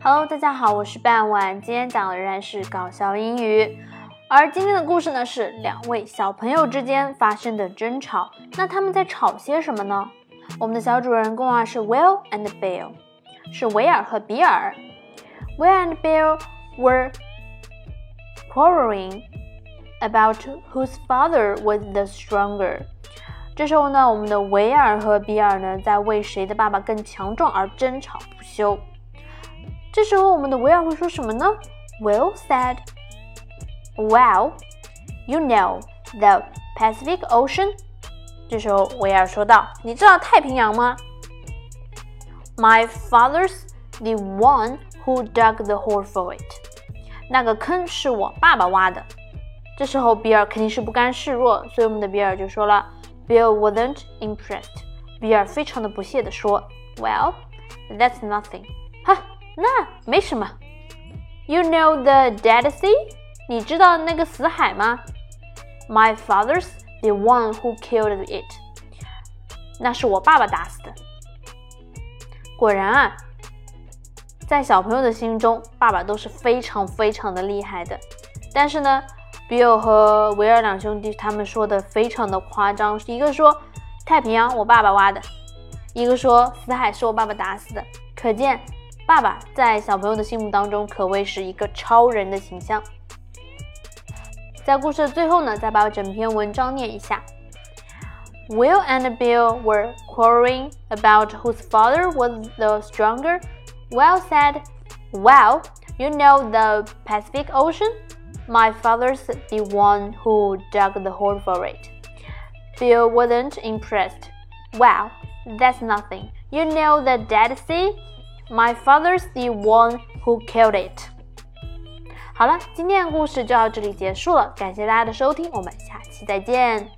Hello，大家好，我是半晚，今天讲的仍然是搞笑英语。而今天的故事呢，是两位小朋友之间发生的争吵。那他们在吵些什么呢？我们的小主人公啊是 Will and Bill，是维尔和比尔。Will and Bill were quarreling about whose father was the stronger。这时候呢，我们的维尔和比尔呢，在为谁的爸爸更强壮而争吵不休。这时候，我们的维尔会说什么呢？Will said, "Well, you know the Pacific Ocean." 这时候，维尔说道：“你知道太平洋吗？”My father's the one who dug the hole for it. 那个坑是我爸爸挖的。这时候，比尔肯定是不甘示弱，所以我们的比尔就说了：“Bill wasn't impressed.” 比尔非常的不屑地说：“Well, that's nothing.” 那没什么。You know the Dead Sea？你知道那个死海吗？My father's the one who killed it。那是我爸爸打死的。果然啊，在小朋友的心中，爸爸都是非常非常的厉害的。但是呢，Bill 和维尔两兄弟他们说的非常的夸张，一个说太平洋我爸爸挖的，一个说死海是我爸爸打死的。可见。爸爸在小朋友的心目当中可谓是一个超人的形象。在故事的最后呢，再把整篇文章念一下。Will and Bill were quarreling about whose father was the stronger. Will said, "Well, you know the Pacific Ocean. My father's the one who dug the hole for it." Bill wasn't impressed. Well, that's nothing. You know the Dead Sea. My father's the one who killed it。好了，今天的故事就到这里结束了，感谢大家的收听，我们下期再见。